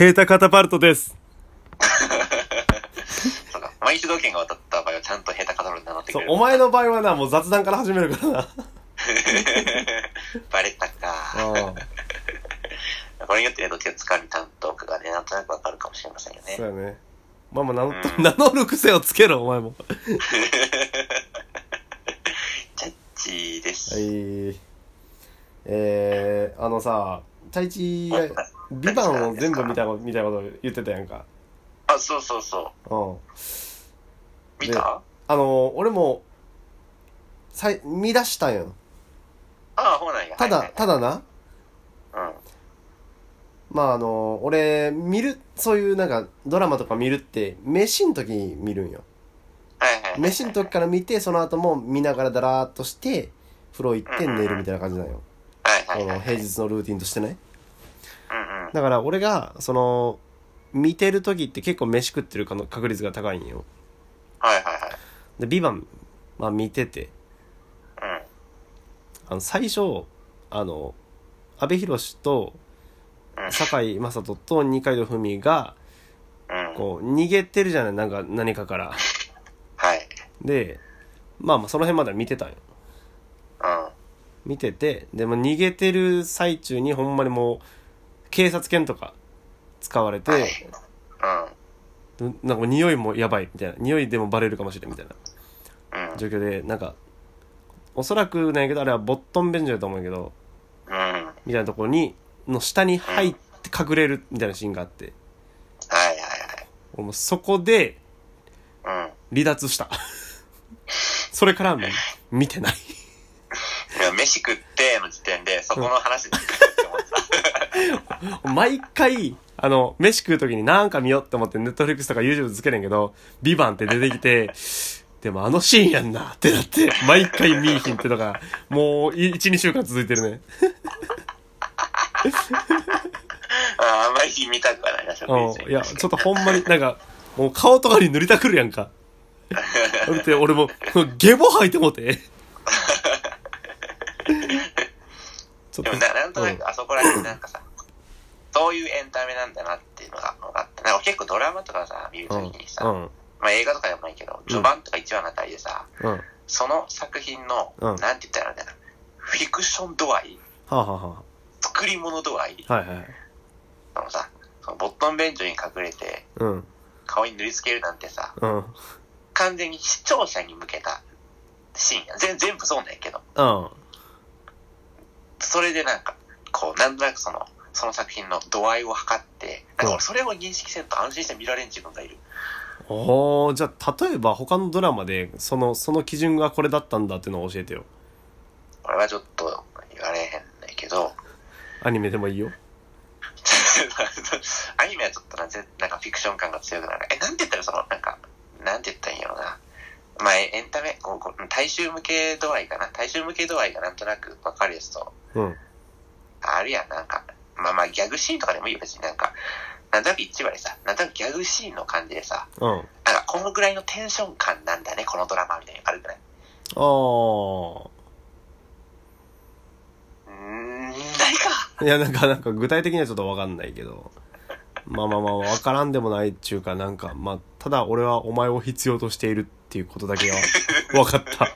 ヘータカタパルトです。そうか。毎日道券が渡った場合はちゃんとヘタカタロルに名乗ってくそう。お前の場合はな、もう雑談から始めるからな。バレたか。これによってね、どっちがつかみ担当かがね、なんとなくわかるかもしれませんよね。そうやね。まあまあ、名乗うん名乗る癖をつけろ、お前も。ジャッジです。はい。えー、あのさ、太一が、ビバンを全部見たみたいなこと言ってたやんか。あ、そうそうそう。うん。見たあの、俺も、さい、見出したんよ。ああ、ほうなんや。ただ、はいただな、はいはいまああの、俺、見る、そういうなんか、ドラマとか見るって、飯の時に見るんよ。うん。はいはいはい。飯の時から見て、その後も見ながらだらーっとして、風呂行って寝るみたいな感じなんよ。はいはいはい。平日のルーティンとしてね。うんうん。だから俺が、その、見てる時って結構飯食ってるかの確率が高いんよ。はいはいはい。で、ビバン、まあ見てて、うん。あの、最初、あの、阿部寛と、うん。堺雅人と二階堂ふみが、うん。こう、逃げてるじゃないなんか、何かから。はい。で、まあまあ、その辺までは見てたんよ。うん。見てて、でも逃げてる最中にほんまにもう、警察犬とか使われて、はい。うん。んなんか匂いもやばいみたいな。匂いでもバレるかもしれんみたいなうん。状況で、なんか、おそらくなんやけど、あれはボットン便所だと思うんやけど、うん。みたいなところに、の下に入って隠れるみたいなシーンがあって、はいはい俺もうそこではい。うん。離脱した。それから見てない。いや、飯食っての時点で、そこの話にって思って毎回、あの、飯食う時になんか見ようって思って、ネットフリックスとか YouTube つけるんやけど、ビバンって出てきて、でもあのシーンやんなってなって、毎回見いひんってのが、もう、1、2週間続いてるね。た。ああんまり見たくはないな、うん。いや、ちょっとほんまに、なんか、もう顔とかに塗りたくるやんか。だって俺も、ゲボ吐いてもうて。ちょっとでもな、なんとなくあそこら辺なんかさ、そういうエンタメなんだなっていうのが分かった。なんか結構ドラマとかさ、見るときにさ、うん。まあ映画とかでもないけど、序盤とか一話のあたりでさ、うん。はその作品の、うんなんて言ったらいいんだろうな、フィクション度合い、あ、はあは作り物度合い、あ、はいはい。そのさ、そのボットン便所に隠れて、うん。顔に塗りつけるなんてさ、うん。完全に視聴者に向けたシーンや。全全部そうなんやけど、うん。それでなんか、こう、なんとなくその、その作品の度合いを測って、なんか俺それを認識せんと安心して見られん自分がいる。おー、じゃあ、例えば他のドラマで、その、その基準がこれだったんだっていうのを教えてよ。これはちょっと言われへんねんけど、アニメでもいいよ。アニメはちょっとなぜなんかフィクション感が強くなる。え、なんて言ったらその、なんか、なんて言ったらいいんやろうな。まあ、エエンタメ、こうこう大衆向け度合いかな。大衆向け度合いがなんとなく分かるやつと、うん。あるやん、なんか、まあまあギャグシーンとかでもいいよ、別になんか、なんとなく一話でさ、なんとなくギャグシーンの感じでさ、うん。なんかこのぐらいのテンション感なんだね、このドラマみたいなのあるぐらい？あー。うーん、ないか。いや、なんか、なんか具体的にはちょっとわかんないけど。まあまあまあ、わからんでもないっちゅうか、なんか、まあ、ただ俺はお前を必要としているっていうことだけは分かった。ちょっ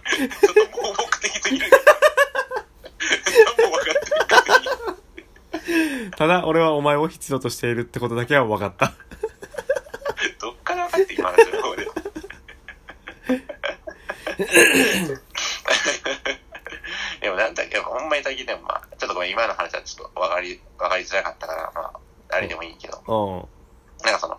と盲目的すぎる。何も分かってない。ただ俺はお前を必要としているってことだけは分かった。どっから分かって今の情報で。でもなんだっけ、ほんまに最近でもまあ、ちょっとごめん、今の話はちょっと分かり、分かりづらかったから、まあ、あれでもいいけど、うん。なんかその、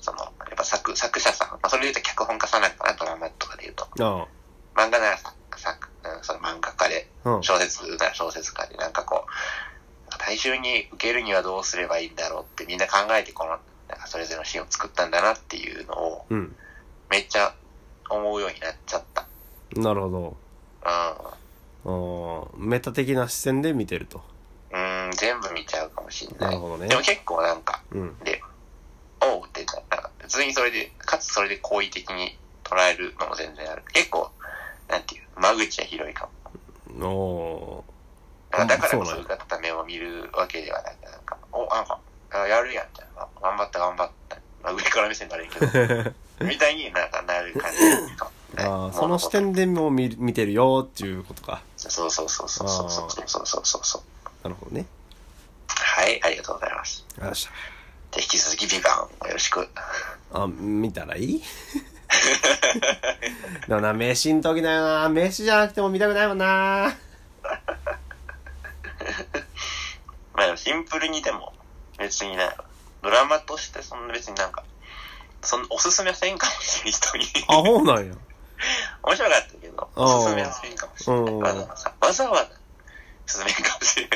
その、やっぱ作、作者さん、まあ、それで言うと脚本家さんなんかな、ドラマとかで言うと。あ漫画ならさ、作、うんその漫画家で、あ。うん。小説なら小説家で、なんかこう、大衆に受けるにはどうすればいいんだろうってみんな考えて、この、なんかそれぞれのシーンを作ったんだなっていうのを、うん。めっちゃ思うようになっちゃった。なるほうど。うん。メタ的な視線で見てると。ん。うん、全部見ちゃうかもしんな。ないるほどねで。も結構なんか、うん。で、おうって、なんか、普通にそれで、かつそれで好意的に捉えるのも全然ある。結構、なんていう、間口は広いかも。おだからだからこそういう方目を見るわけではない。なんか、お、なんか、あやるやん、みたいな。上から目線になるけど、みたいになんかなる感じかああ、その視点でも見見てるよっていうことか。そうそうそうそうそうそうそうそうそうそう。なるほどね。はい、ありがとうございます。ありがとうございました。で、引き続きビバンよろしく。あ、見たらいい？でもな、飯ん時だよな。飯じゃなくても見たくないもんな。まあシンプルにでも、別にね、ドラマとしてそんな別になんか、そんおすすめはせんかもしれん人に。あ、そうなんや。面白かったけど、おすすめはせんかもしれない。うんわざわざ、わざわざ、進めんかもしれん。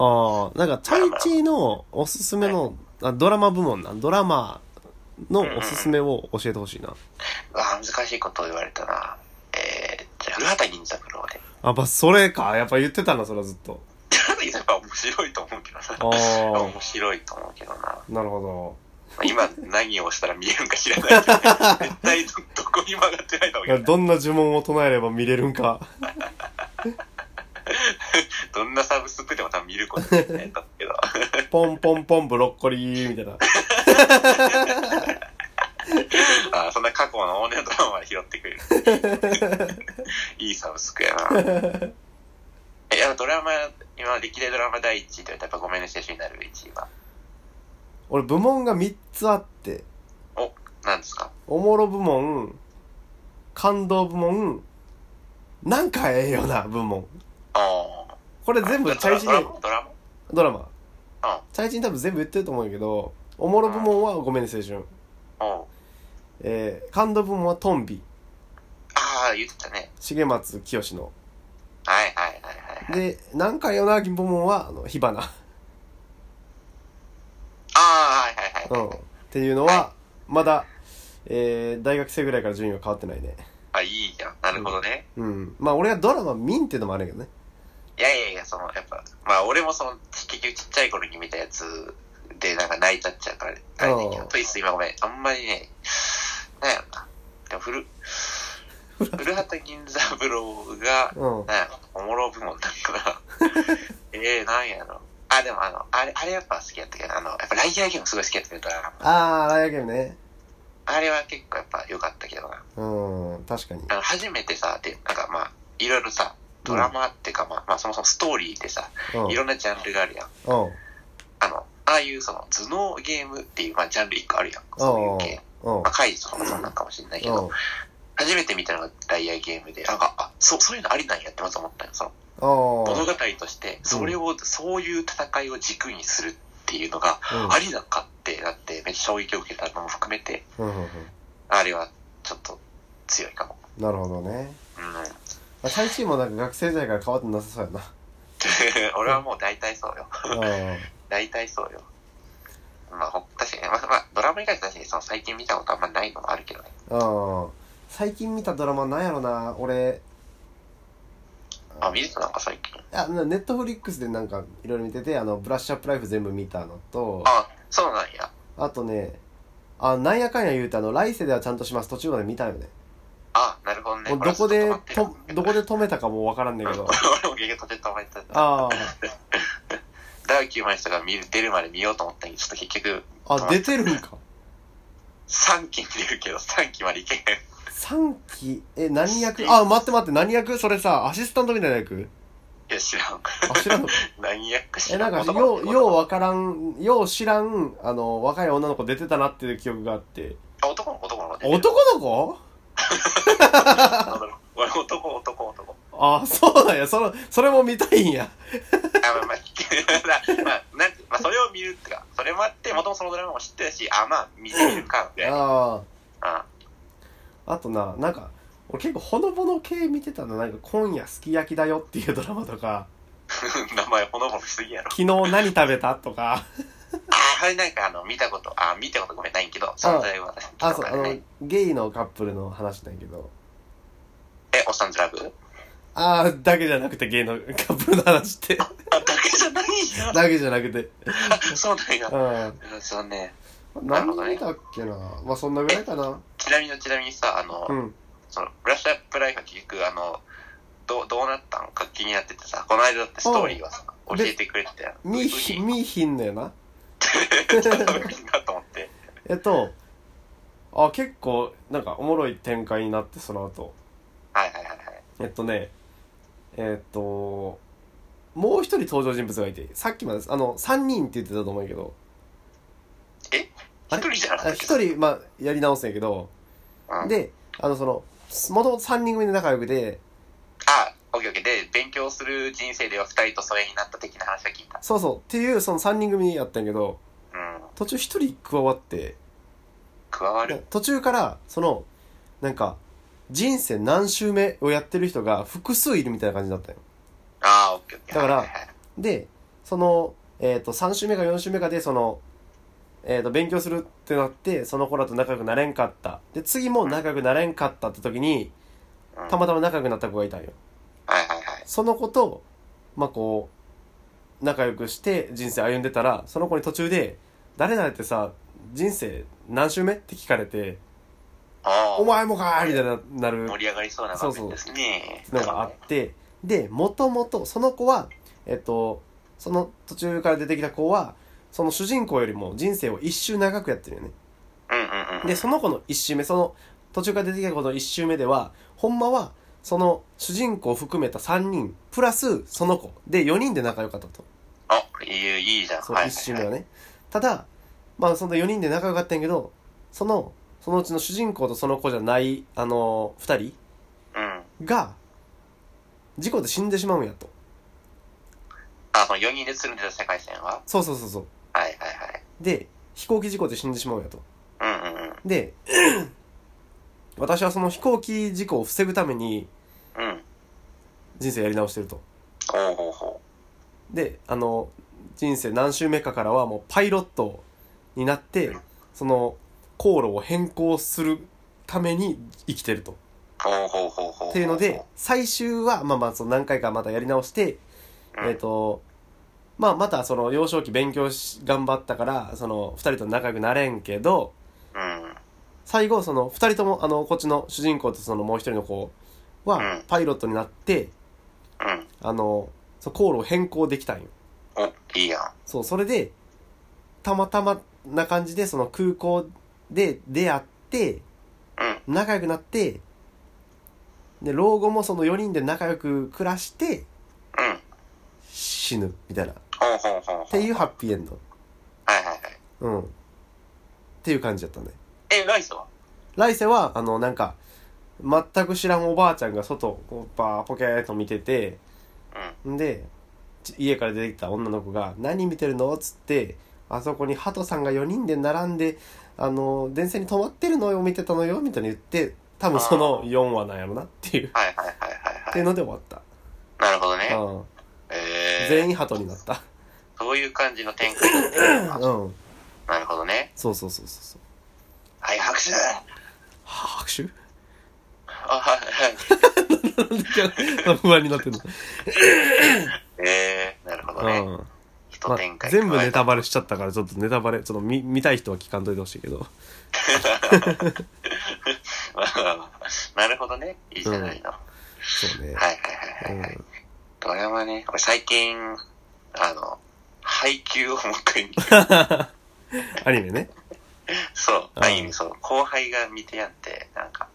ああ、なんか、チャイチーのおすすめの、あドラマ部門な。ドラマのおすすめを教えてほしいな。ああ、難しいことを言われたな。えー、じゃあ、古畑任三郎で。あ、ば、それか。やっぱ言ってたな、それはずっと。古畑任三郎は面白いと思うけどな。あ面白いと思うけどな。あ、なるほまあ今何をしたら見えるんか知らないけど、絶対どどこに曲がってないと思うけど、どんな呪文を唱えれば見れるんか。どんなサブスクでも多分見ることできないんだけど。ポンポンポンブロッコリーみたいな。あそんな過去の往年ドラマまで拾ってくれる。いいサブスクやな。え、やドラマ、今、歴代ドラマ第一位と言われたらやっぱごめんね、青春になる1位は。俺部門が3つあって、お、なんですか？おもろ部門、感動部門、なんかええよな部門。ああ。これ全部チャイチドラにマ？ドラマ？ドラマ。あチャイチに多分全部言ってると思うけど、おもろ部門はごめんね青春。おうえー、感動部門はトンビ。ああ、言ってたね。重松清の。はいはい で、なんかええよな部門は、あの、火花。ああ、はいはいはい。うん。っていうのは、まだ、えー、大学生ぐらいから順位は変わってないね。あ、いいじゃん。なるほどね。うん。まあ俺はドラマ見んっていうのもあるけどね。いやいやいや、その、やっぱ、まあ俺もその、結局ちっちゃい頃に見たやつで、なんか泣いたっちゃうから、あれねトイス今ごめん、あんまりね、なんやろな。でも、古、古畑任三郎が、うん。おもろ部門なんかな。え えー、なんやろ。あ、でもあの、あれ、あれやっぱ好きやったけど、あの、やっぱライアーゲームすごい好きやったけど、あー、ライアーゲームね。あれは結構やっぱ良かったけどな。うん、確かに。あの、初めてさ、で、なんかまあ、いろいろさ、ドラマっていうか、まあ、まあそもそもストーリーでさ、うん。いろんなジャンルがあるやん。うん。あの、ああいうその頭脳ゲームっていう、まあ、ジャンル一個あるやん。そういうゲーム。うん。まあ、怪獣とかもそうなんかもしれないけど、うん。初めて見たのがライアーゲームで、なんか、あ、そう、そういうのありなんやってまず思ったよ。その、あ物語として、それを、そういう戦いを軸にするっていうのが、うんありなんかってなって、めっちゃ衝撃を受けたのも含めて、うん。うん。うん。あれはちょっと強いかも。なるほどね。うん。まあ、チャイチーもなんか学生時代から変わってなさそうやな。俺はもう大体そうよ。うん。大体そうよ。まあ、ほ確かにね、まあ、まあ、ドラマ以外で確かにその最近見たことあんまないのもあるけどね。うん。最近見たドラマなんやろな。俺、あ、見てたなんか最近。あ、ネットフリックスでなんかいろいろ見てて、あの、ブラッシュアップライフ全部見たのと、あ、そうなんや。あとね、あ、なんやかんや言うて、あの、来世ではちゃんとします。途中まで見たよね。あ、なるほどね。もうどこでとどこで止めたかもわからんねんけど。俺も結局途中で止まってた。あダーキューマン人が見る出るまで見ようと思ったんちょっと結局、あ、あ、出てるんか。3期に出るけど、3期までいけへん。3期、え、何役？あ、待って待って、何役？それさ、アシスタントみたいな役？いや、知らん。あ、知らんの？何役知え、らん。なんか、男よう、ようわからん、よう知らん、あの、若い女の子出てたなっていう記憶があって。あ男の子、男の子。男の子？俺、男、男、男。あ、そうなんや、その、それも見たいんや。あ、まあ まあ、まあ、なんて、まあ、それを見るってか、それもあって、もともとそのドラマも知ってるし、あ、まあ、見てみるか、ぐらい。あうん。あ。あとな、なんか、俺結構ほのぼの系見てたの、なんか、今夜すき焼きだよっていうドラマとか、名前ほのぼのしすぎやろ。昨日何食べたとか、あ、あれなんかあの、見たこと、あ、見たことごめんないけど、存在は私あ、そう、あのゲイのカップルの話なんやけど、え、おっさんずラブ？ああ、だけじゃなくてゲイの カップルの話って、あ、だけじゃないじゃん。だけじゃなくて、あそうなんや。うん。そうね。何見たっけなまあそんなぐらいかな。ちなみに、ちなみにさ、あの、うん。その、ブラッシュアップライフは結局、あの、どう、どうなったのか気になっててさ、この間だってストーリーはさ、教でえてくれてたよ。見ひ、見ひんのよな？ちょっと見なと思って。えっと、あ結構なんかおもろい展開になってその後はいはいはいはい。えっとねえっともう一人登場人物がいてさっきまであの3人って言ってたと思うけどえ？一人じゃなかったあ一人まあやり直すんやけどうん、であのそのもともと3人組で仲良くてあ、オッケーオッケー。で、勉強する人生では二人と疎遠になった的な話は聞いた。そうそうっていうその3人組やったんやけどうん。途中一人加わって加わる？途中からそのなんか人生何周目をやってる人が複数いるみたいな感じになったよああ、オッケーオッケー。だからはいはいはいでその、えっと3週目か4週目かでその、えっと勉強するってなってその子らと仲良くなれんかったで次も仲良くなれんかったって時にうんたまたま仲良くなった子がいたんよはいはいはい。その子とまあこう仲良くして人生歩んでたらその子に途中で「誰々ってさ人生何週目?」って聞かれてあ「お前もかー!」みたいになる盛り上がりそうな場面ですね。のがあってでもともとその子はえっとその途中から出てきた子はその主人公よりも人生を一周長くやってるよね。でその子の一周目その途中から出てきた子の一周目ではほんまはその主人公を含めた3人プラスその子で4人で仲良かったとあ、いい、いいじゃん。そうはい一周目はねただまあその4人で仲良かったんやけどそのそのうちの主人公とその子じゃないあの2人うん。が事故で死んでしまうんやとあ、その4人でつるんでた世界線は？そうそうそうそう。で飛行機事故で死んでしまうんやとうんうんうん。で 私はその飛行機事故を防ぐためにうん。人生やり直してるとほうほうほであの人生何周目かからはもうパイロットになってその航路を変更するために生きてるとう。ほうほうほうほう。っていうので、最終はまあまあその何回かまたやり直して、うんえっ、とまあまたその幼少期勉強し頑張ったからその2人と仲良くなれんけどうん。最後その2人ともあのこっちの主人公とそのもう一人の子うんはパイロットになって、うん。あのそう航路を変更できたんよお、いいやん。そうそれでたまたまな感じでその空港で出会ってうん。仲良くなってで老後もその4人で仲良く暮らしてうん。死ぬみたいなっ。ていうハッピーエンドはいはいはい。うんっていう感じだったねえ、ライスは？来世はあのなんか全く知らんおばあちゃんが外こうバーポケーっと見ててんでち家から出てきた女の子が「何見てるの?」っつってあそこに鳩さんが4人で並んであの電線に止まってるのを見てたのよみたいに言って多分その4話なんやろなっていうはいはいはいはいっていうはので終わった、い。なるほどね。うん、えー、全員鳩になった。そういう感じの展開になってるのか。うん。なるほどね。そうそうそうそうそう。はい、拍手。はあ拍手？あ、はい。はい。不安になってんの、えー、なるほどね。うん。一ま展開、全部ネタバレしちゃったからちょっとネタバレちょっと見見たい人は聞かんといてほしいけど。なるほどね。いいじゃないの。そうね、はいはいはいはい。うん、ドラマね、俺最近、あの、配給をもう一回見て、アニメね。そう、アニメ、そう、後輩が見てやって、なんか、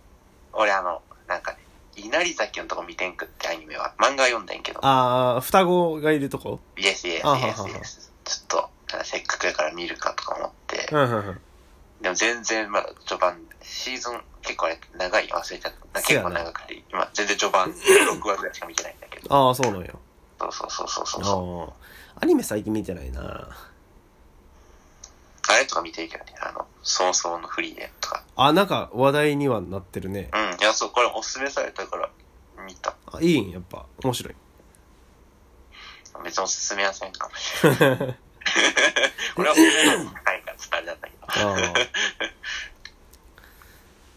俺あの、なんかね、稲荷崎のとこ見てんくってアニメは、漫画読んでんけど、ああ双子がいるとこ？イエスイエスイエスイエス。ちょっと、せっかくやから見るかとか思って、うんうんうんでも全然まだ序盤、シーズン結構あれ長い忘れちゃった。結構長くて、今全然序盤 6話ぐらいしか見てないんだけど。ああそうなんや。そうそうそうそうそうアニメ最近見てないな。あれとか見てるけどね、あの、早々のフリーレンとか。あなんか話題にはなってるね。うん、いや、そう、これおすすめされたから見た。あいいん？やっぱ面白い。別におすすめはせんかもしれない。俺はおからだったけど。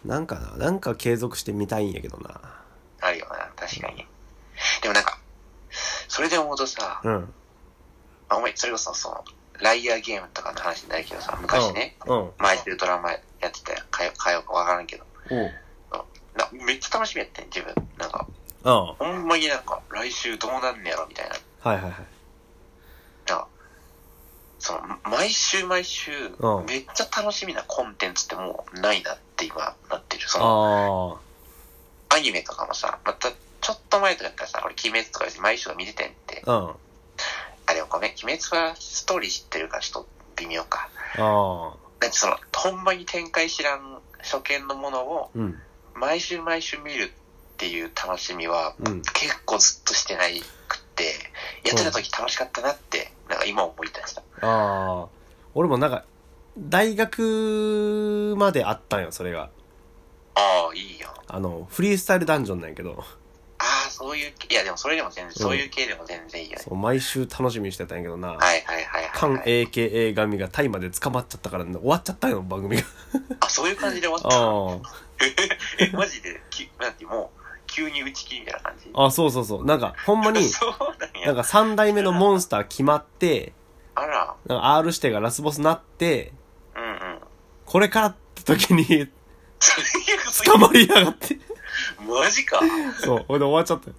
なんかななんか継続して見たいんやけどなあるよな、確かに。でもなんか、それで思うとさ、うんあお前、それこそその、ライアーゲームとかの話になるけどさ、昔ね、うんうんマイケルドラマやってたよ。かよ、かよかわからんけど。おうなめっちゃ楽しみやってん、自分。なんか、ああほんまになんか、来週どうなんねやろ、みたいな。はいはいはいその、毎週毎週う、んめっちゃ楽しみなコンテンツってもうないなっって今なってる。その、あアニメとかもさ、また、ちょっと前とかだったらさ、俺、鬼滅とかで毎週見ててんって。あ。うん。あ、でもごめん、鬼滅はストーリー知ってるからちょっと微妙か。だってその、ほんまに展開知らん初見のものを、うん。毎週毎週見るっていう楽しみは、うん。結構ずっとしてないくって、やってた時楽しかったなって、なんか今思い出した。ああ。俺もなんか、大学まであったんよ、それが。ああ、いいよ。あの、フリースタイルダンジョンなんやけど、ああ、そういう、いやでもそれでも全然、そういう系でも全然いいよね。そう毎週楽しみにしてたんやけどな。はいはいはいはい、関はい。AKA 神がタイまで捕まっちゃったから、終わっちゃったよ、番組が。あ、そういう感じで終わった。あえ、マジで、きなんてもう、急に打ち切りみたいな感じ？あ。あ、そうそうそう。なんか、ほんまに、そうなんや。なんか3代目のモンスター決まって、あら、なんか R 指定がラスボスなって、うんうん。これからって時に捕まりやがって。マジか？そう、ほいで終わっちゃったよ。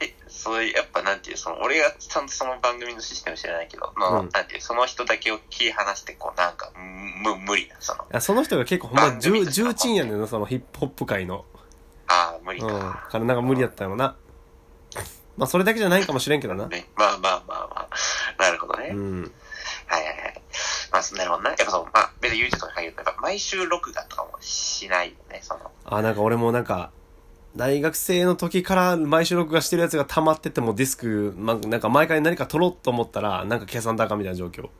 え、それ、やっぱなんていう、その、俺がちゃんとその番組のシステム知らないけど、まあうんなんていう、その人だけを切り離して、こう、なんか、む、無理な、その、その人が結構ほんま重重鎮やねんな、そのヒップホップ界の。ああ、無理うん。か。からなんか無理やったよな。まあそれだけじゃないかもしれんけどな。ね、まあまあまあまあ、なるほどね。うん。はいはいはい。まあ、なるほどな。やっぱそう、まあ、別に YouTube とか限ると、やっぱ毎週録画とかもしないよね、その。あ、なんか俺もなんか、大学生の時から毎週録画してるやつが溜まっててもディスク、ま、なんか毎回何か撮ろうと思ったら、なんか計算高みたいな状況。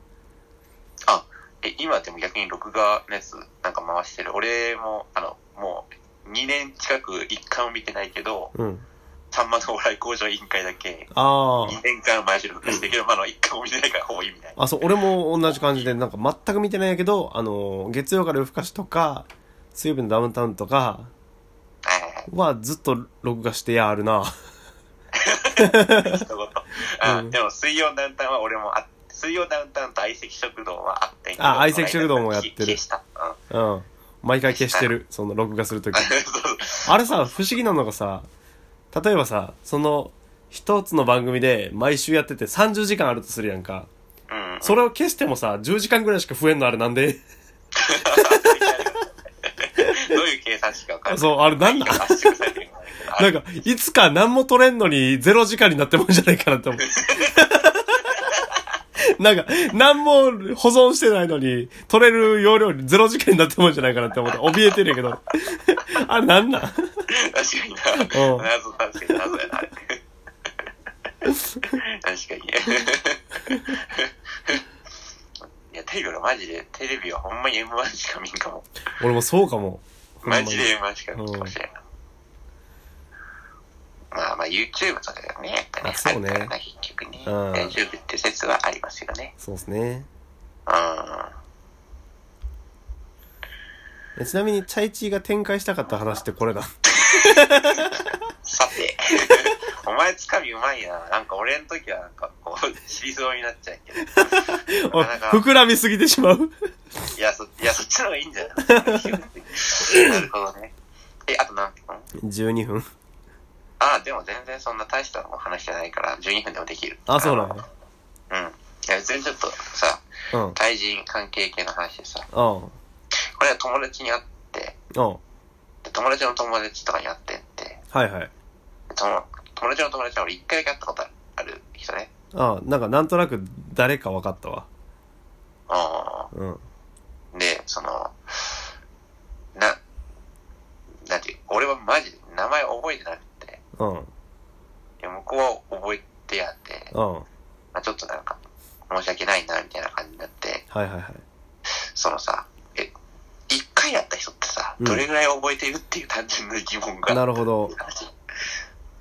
あ、え、今でも逆に録画のやつなんか回してる。俺も、あの、もう、2年近く一回も見てないけど、うん。さんまのお笑い向上委員会だけ、あ2年間毎週録画してるけど、まあ、あの、一回も見てないからほぼ意味ない。あ。あ、そう、俺も同じ感じで、なんか全く見てないけど、あの、月曜から夜更かしとか、水曜日のダウンタウンとかはずっと録画してやるな。一言。あ、うんでも、水曜ダウンタウンは俺もあ、水曜ダウンタウンと相席食堂はあってんあ相席食堂もやってる消した。うん。うん。毎回消してる。その録画するとき。あれさ、不思議なのがさ、例えばさ、その、一つの番組で毎週やってて30時間あるとするやんか。うん。それを消してもさ、10時間ぐらいしか増えんのあれなんで どういう計算式か分かんない。そう、あれなんなん圧縮されてるのかあれなんか、いつか何も取れんのに0時間になってもんじゃないかなって思う。なんか、何も保存してないのに、取れる容量に0時間になってもんじゃないかなって思って、怯えてるんやけど。あれなんなん？確かにな。うん謎、確かに謎やな。確かにね。いや、テレビ俺マジで、テレビはほんまに M1 しか見んかも。俺もそうかも。マジで M1 しか見んかもしれん。まあまあ YouTube とかがね、やっぱね、あそうねあるからな、結局ね。うん YouTube って説はありますよね。そうですね。うん。えちなみに、チャイチーが展開したかった話ってこれだ。さて、お前つかみうまいな。なんか俺の時はなんかこう、尻そうになっちゃうけど。おなかなか膨らみすぎてしまう。いや、そ、いや、そっちの方がいいんじゃないなるほどね。え、あと何分？12分。あ、でも全然そんな大したの話じゃないから、12分でもできる。あ、そうなののうん。いや、全然ちょっとさ、うん。うん。対人関係系の話でさ、これは友達に会って、うん。で友達の友達とかに会ってって、はいはい。で友友達の友達は俺一回だけ会ったことある人ね。あなんかなんとなく誰か分かったわ。ううん。ん。で、その、な、なんていう、俺はマジで名前覚えてなくて、うん。で向こうは覚えてやって、うん。まあ、ちょっとなんか、申し訳ないな、みたいな感じになって、はいはいはい。そのさ、え、一回やった人ってさ、うんどれぐらい覚えてるっていう単純な疑問が。なるほど。話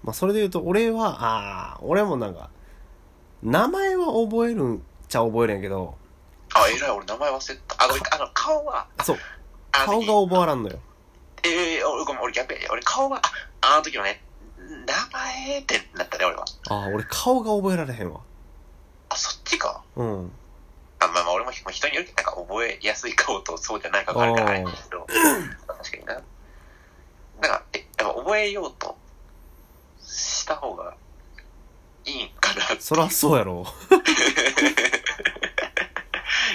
まあそれで言うと、俺は、ああ、俺もなんか、名前は覚えるんちゃ覚えるんやけど、あ、えらい、俺名前忘れた。あ、ごめんあの、顔は、そう、顔が覚わらんのよ。ええ俺、ごめん、俺逆やで。俺顔は、あ、あの時のね、名前ってなったね、俺は。ああ、俺顔が覚えられへんわ。あ、そっちか。うん。あ、まあまあ、俺もまあ人によってなんか覚えやすい顔とそうじゃない顔があるからあれですけど、確かにな。なんか、え、やっぱ覚えようとした方がいいんかなそらそうやろ。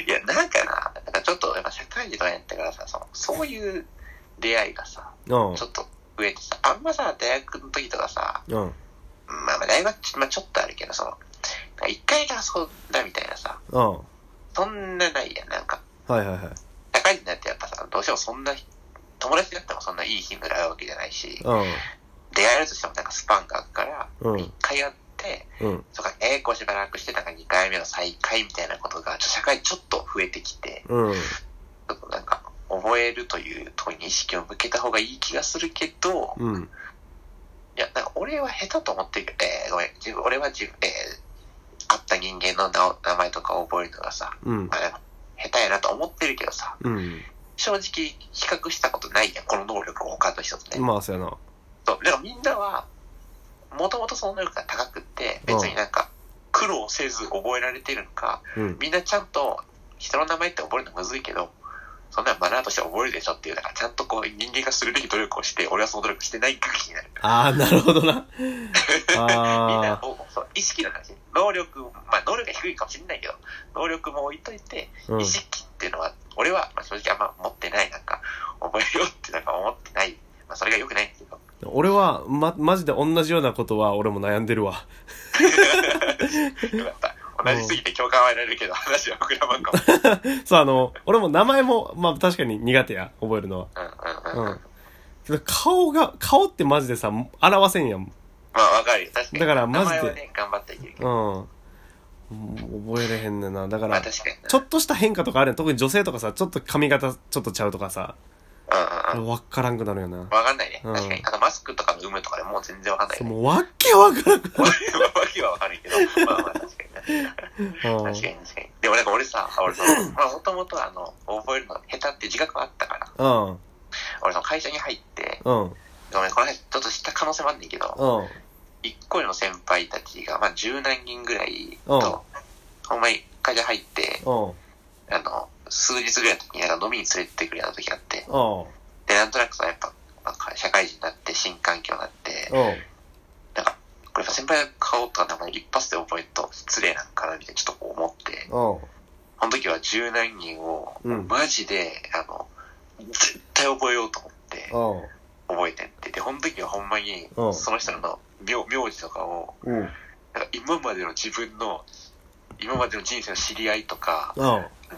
いや、なんかな、なんかちょっと、やっぱ社会人とかやってからさ、そのそういう出会いがさ、うんちょっと増えてさ、あんまさ、大学の時とかさ、うん。まあまあ大学、まあちょっとあるけど、その、なんか一回がそうだみたいなさ、うん。はそんなないやん、なんか。いはいはい。社会人になってやっぱさ、どうしてもそんな、友達だってもそんないい頻度で会うわけじゃないし、う出会えるとしてもなんかスパンがあるから、うん。一回会って、んうん。そっか、えー、こうしばらくして、なんか2回目の再会みたいなことが、ちょ社会ちょっと増えてきて、うん。ちょっとなんか、覚えるというところに意識を向けた方がいい気がするけど、うん。いや、なんか俺は下手と思ってる、えー、ごめん、自分、俺は自分、えー、会った人間の名名前とか覚えるのがさ、うん。下手やなと思ってるけどさ、うん。正直比較したことないやん、この能力を他の人とね。まあそうやな。そう、だからみんなは、もともとその能力が高くって、別になんか、苦労せず覚えられてるのか、うん。みんなちゃんと人の名前って覚えるのむずいけど、そんなマナーとして覚えるでしょっていう、だからちゃんとこう人間がするべき努力をして、俺はその努力してないんか気になる。ああなるほどな みんなそう意識の話。能力、まあ能力が低いかもしれないけど、能力も置いといて、意識っていうのは、俺は、まあ、正直あんま持ってない、なんか、覚えようってなんか思ってない。まあそれが良くないんだけど。俺はまマジで同じようなことは俺も悩んでるわやっぱ、同じすぎて共感は得られるけど、話は膨らまんかも。そうあの俺も名前もまあ確かに苦手や覚えるのはうんうんうん。うんけど顔が顔ってマジでさ表せんやんまあわかるよ。確かに。だからマジで名前はね、頑張っていけるけうど。ん覚えれへんねんなだからまあ確か。ちょっとした変化とかあるやん特に女性とかさちょっと髪型ちょっとちゃうとかさうんうんうん。わっからんくなるよな。わかんないね。うん。確かに。あとマスクとかの有無とかでもう全然わかんない。よね。そうもうわっけわからんくなわけはわかるけど、まあまあ確かに確かに確かに。でもなんか俺さ、俺その、まあもともとあの、覚えるの下手って自覚はあったから、うん。俺その会社に入って、うん。うんごめん、この話ちょっとした可能性もあるんだけど、うん。一個上の先輩たちが、まあ十何人ぐらいうん。と、ほんまに会社入って、うん。あの、数日ぐらいの時になんか飲みに連れてってくるような時があって、うん。で、なんとなくさ、やっぱ、なんか社会人になって、新環境になって、うん。なんか、これさ、先輩の顔とか名前一発で覚えると失礼なんかな、みたいなちょっとこう思って、うんこの時は十何人を、うん。マジで、あの、絶対覚えようと思って、うん。覚えてって、で、この時はほんまにう、ん。その人の名名字とかを、うん。なんか今までの自分の、今までの人生の知り合いとか、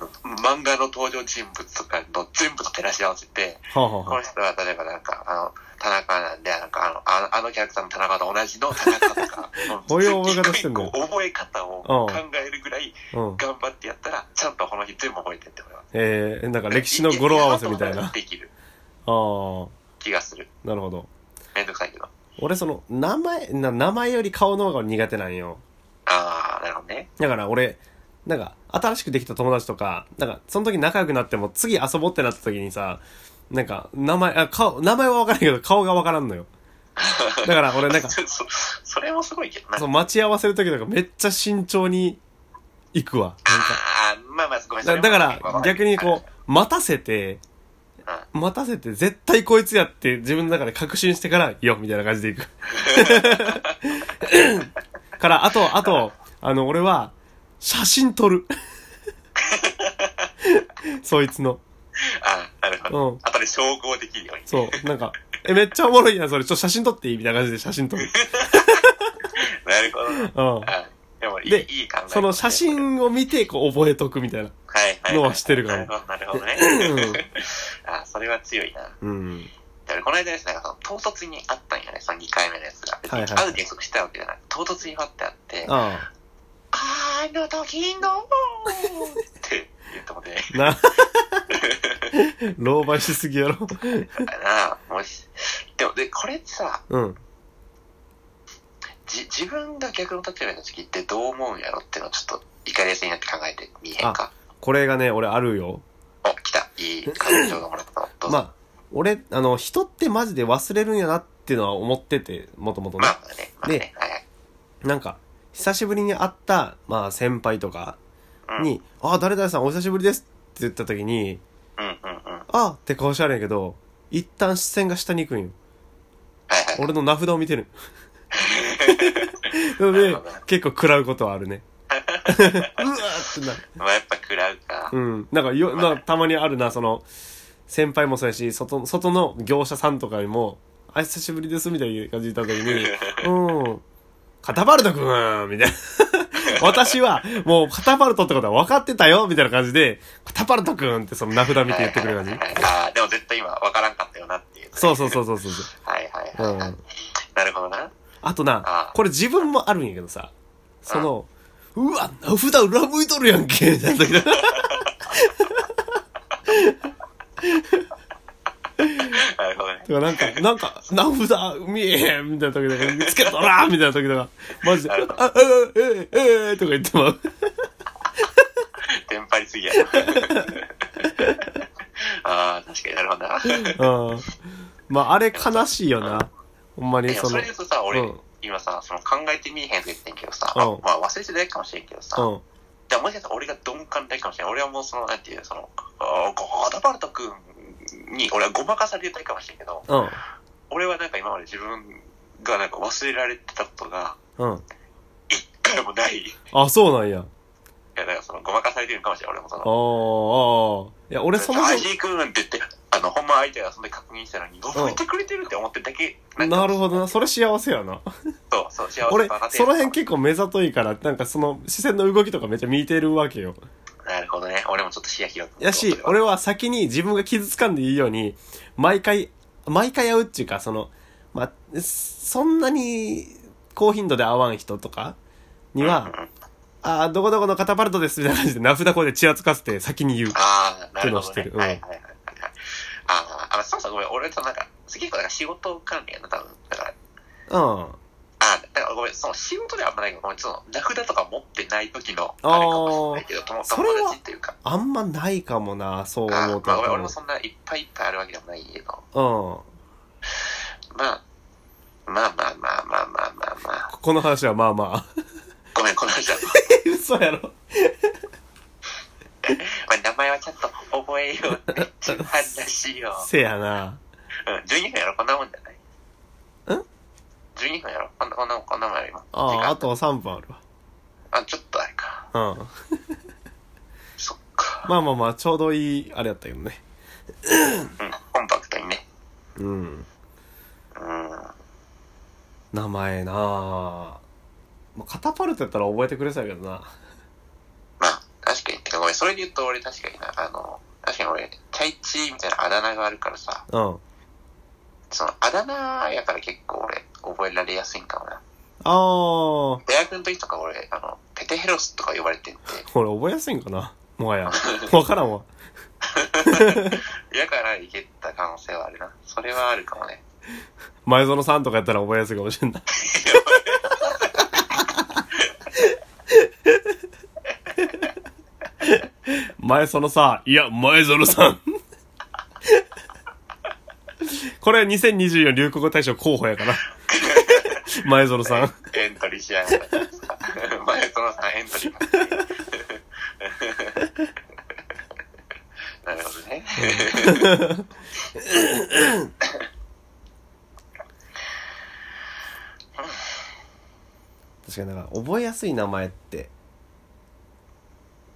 の漫画の登場人物とかの全部と照らし合わせて、あはあはこの人は例えばなんか、あの、田中なんで、なんかあの、あのキャラクターの田中と同じの田中とか、どういう覚え方覚え方をうん考えるぐらいうん頑張ってやったら、ちゃんとこの日全部覚えてって、俺は。えー、なんか歴史の語呂合わせみたいなできるああ気がする。なるほどめんどくさいけど。俺その名前な名前より顔の方が苦手なんよあー、なるほどね。だから俺なんか新しくできた友達とかなんかその時仲良くなっても次遊ぼうってなった時にさなんか名前あ顔名前は分からんけど顔が分からんのよ だから俺なんか そ、そそれもすごいけどな。そう待ち合わせる時とかめっちゃ慎重に行くわなんかあー、まあまあ、ごめんなさい。だだから逆にこう待たせてうん。待たせて絶対こいつやって自分の中で確信してからよみたいな感じでいくからあとあとあの俺は写真撮る そいつのあー、なるほど。うん後で照合できるように。そうなんかえめっちゃおもろいやんそれちょっと写真撮っていいみたいな感じで写真撮る なるほどな。うんあでもいい、でいい考え。その写真を見てこう覚えとくみたいなはいはい。のはしてるかもなるほどなるほどね。あ、それは強いな。うんこの間ですね、なんかその唐突にあったんよね、その2回目のやつが。別に会う約束したわけじゃない。唐突に会ってあって、ああの時のって言ってもね、あな狼狽しすぎやろあなもし、でも、で、これってさ、うんじ、自分が逆の立場の時ってどう思うんやろっていうのをちょっと、イカレスになって考えてみえへんか？これがね俺あるよお、来た。いい感情がもらったの。どうぞ。まあ、俺、あの、人ってマジで忘れるんやなっていうのは思ってて、もともとねま。あまあね、まあね。はいはい。なんか、久しぶりに会った、まあ、先輩とかうんに、あ、誰々さんお久しぶりですって言った時に、うんうんうん。はいあって顔してあるんやけど、一旦視線が下に行くんよ。はい。俺の名札を見てる。なので、結構食らうことはあるね。うわーってなる。まあやっぱ食らうか。うん。なんかよ、なたまにあるな、その、先輩もそうやし、外、外の業者さんとかにも、あ、久しぶりです、みたいな感じで言った時に、うん、カタパルトくんみたいな。私は、もう、カタパルトってことは分かってたよみたいな感じで、カタパルトくんってその名札見て言ってくれる感じ。はいはいはいああ、でも絶対今分からんかったよなっていう。そうそうそうそうそう。はいはいはい。うん。なるほどな。あとなあ、これ自分もあるんやけどさ、その、うわ、名札裏向いとるやんけ、みたいな時な。なるほどね。とかなんか、なんか、名札見えへんみたいな時とか、見つけたらみたいな時とか、マジで、あ、あ、あ、ええ、ええ、とか言ってまう。テンパりすぎや。ああ、確かになるほどな。うん。まあ、あれ悲しいよな。ほんまに、その、それでさ、俺、うん今さ、その考えてみえへんと言ってんけどさ、うんまあ忘れてないかもしれんけどさ、うん。じゃもしかしたら俺が鈍感ないかもしれない。俺はもうその、なんていう、その、あゴーダバルト君に、俺はごまかされたいかもしれんけど、うん。俺はなんか今まで自分がなんか忘れられてたことが、うん。一回もない。いあ、そうなんや。や、だからその、ごまかされてるかもしれない。俺もその、ああ、ああ。いや、俺そもそ IG 君って言って、あの、ほんま相手がそんで確認したのに、覚えてくれてるって思ってるだけ、も、なるほどな。それ幸せやな。そう、そう、幸せ俺その辺結構目ざといから、なんかその視線の動きとかめっちゃ見てるわけよ。なるほどね。俺もちょっと視野広く。やし、俺は先に自分が傷つかんでいいように、毎回、毎回会うっていうか、その、まあ、そんなに高頻度で会わん人とかには、うんうんあーどこどこのカタパルトですみたいな感じで名札こうでちらつかして先に言う。ああ、なるほど、ね。っていうのをしてるはいはいはいはい。あーあ、そうそう、ごめん。俺となんか、結構なんか仕事関連やな、多分。だから、うん。あだからごめん、その仕事ではあんまないけど、その名札とか持ってない時の、あれかもしれないけど、友達っていうか。あんまないかもな、そうあ思うと。ーまあ、俺もそんないっぱいいっぱいあるわけでもないけど。うん。まあ、まあまあまあまあまあまあまあ。この話はまあまあ。ごめん、この話は。嘘やろ。まあ、名前はちゃんと覚えようって話よ。せやな。うん、12分やろこんなもんじゃないん ?12 分やろ？こんな、こんな、こんなもんやろ今。ああ、あと3分あるあ、ちょっとあれか。わ。うん。そっか。まあまあまあ、ちょうどいい、あれやったけどね。うん、コンパクトにね。うん。うん。名前なあまあ、カタパルトやったら覚えてくれそうやけどな。まあ、確かに。てかごめん、それで言うと俺確かにな、あの、確かに俺、チャイチーみたいなあだ名があるからさ、うん。そのあだ名やから結構俺、覚えられやすいんかもな。ああ、大学の時とか俺、あの、テテヘロスとか呼ばれてん覚えやすいんかな？もはや。わからんわ。やからいけた可能性はあるな。それはあるかもね。前園さんとかやったら覚えやすいかもしれんない。前園さん、いや、前園さん。これ2024流行語大賞候補やから。前園さん。エントリーしやがった。前園さんエントリーかなるほどね。確かになんか覚えやすい名前って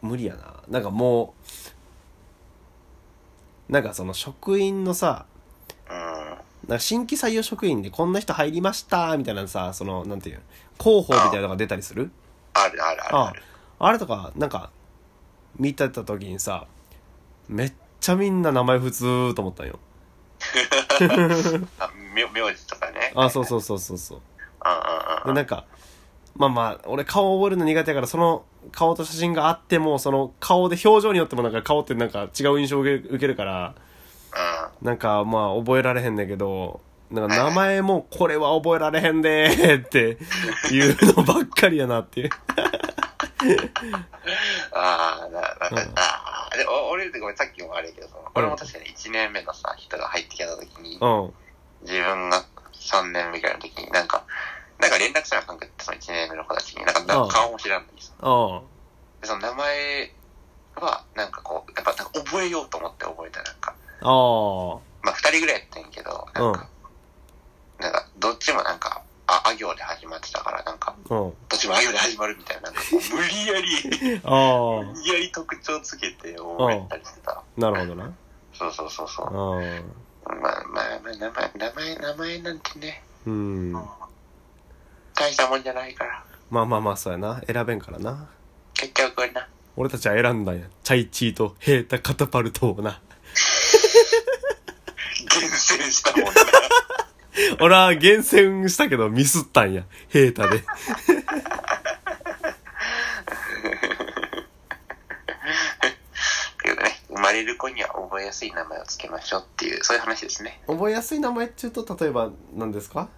無理やななんかもうなんかその職員のさうん。なんか新規採用職員でこんな人入りましたみたいなさそのなんていうの広報みたいなのが出たりする？あるあるあるあある。あれとかなんか見てた時にさめっちゃみんな名前普通と思ったんよ あ、名名字とかね。あそうそうそうそうそう。でなんかまあまあ俺顔覚えるの苦手やからその顔と写真があってもその顔で表情によってもなんか顔ってなんか違う印象を受けるからうん。なんかまあ覚えられへんねんけどなんか名前もこれは覚えられへんでーって いうのばっかりやなっていう。ああ、な、なんか、うんああ、で、お俺でごめん、さっきもあれやけど、その俺も確かに1年目のさ、人が入ってきた時に、うん。自分が3年目ぐらいの時に、なんか、なんか連絡せなあかんくって、その1年目の子たちに、なんか、なうん。顔も知らんのにさ、うん。で、その名前は、なんかこう、やっぱなんか覚えようと思って覚えた、なんか、ああまあ2人ぐらいやったんやけど、なんか、なんか、どっちもなんか、あ、あ行で始まってたから、なんか、うんどっちもあ行で始まるみたいな、なんか無理やり、無理やり特徴つけて覚えたりしてた。なるほどなそうそうそうそう。あまあまあまあ、名前、名前、名前なんてね、ーうん。大したもんじゃないから。まあまあまあ、そうやな。選べんからな。結局な。俺たちは選んだんや。チャイチーとヘータカタパルトをな。厳選したもんな。俺は厳選したけどミスったんや。ヘータで。というかね、生まれる子には覚えやすい名前をつけましょうっていう、そういう話ですね。覚えやすい名前っちゅうと、例えば何ですか？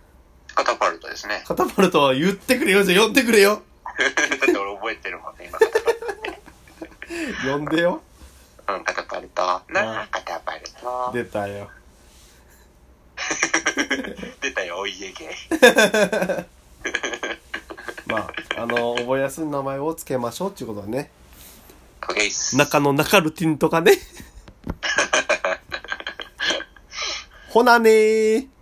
カタパルトですね。カタパルトは言ってくれよ。じゃあ呼んでくれよ。だって俺覚えてるもんね、今カタパルトって。呼んでよ。うん、カタパルト。なあ、カタパルト。出たよ。出たよ、お家芸。まあ、あの、覚えやすい名前をつけましょうっていうことはね。オッケーっす。中の中ルティンとかね。ほなねー。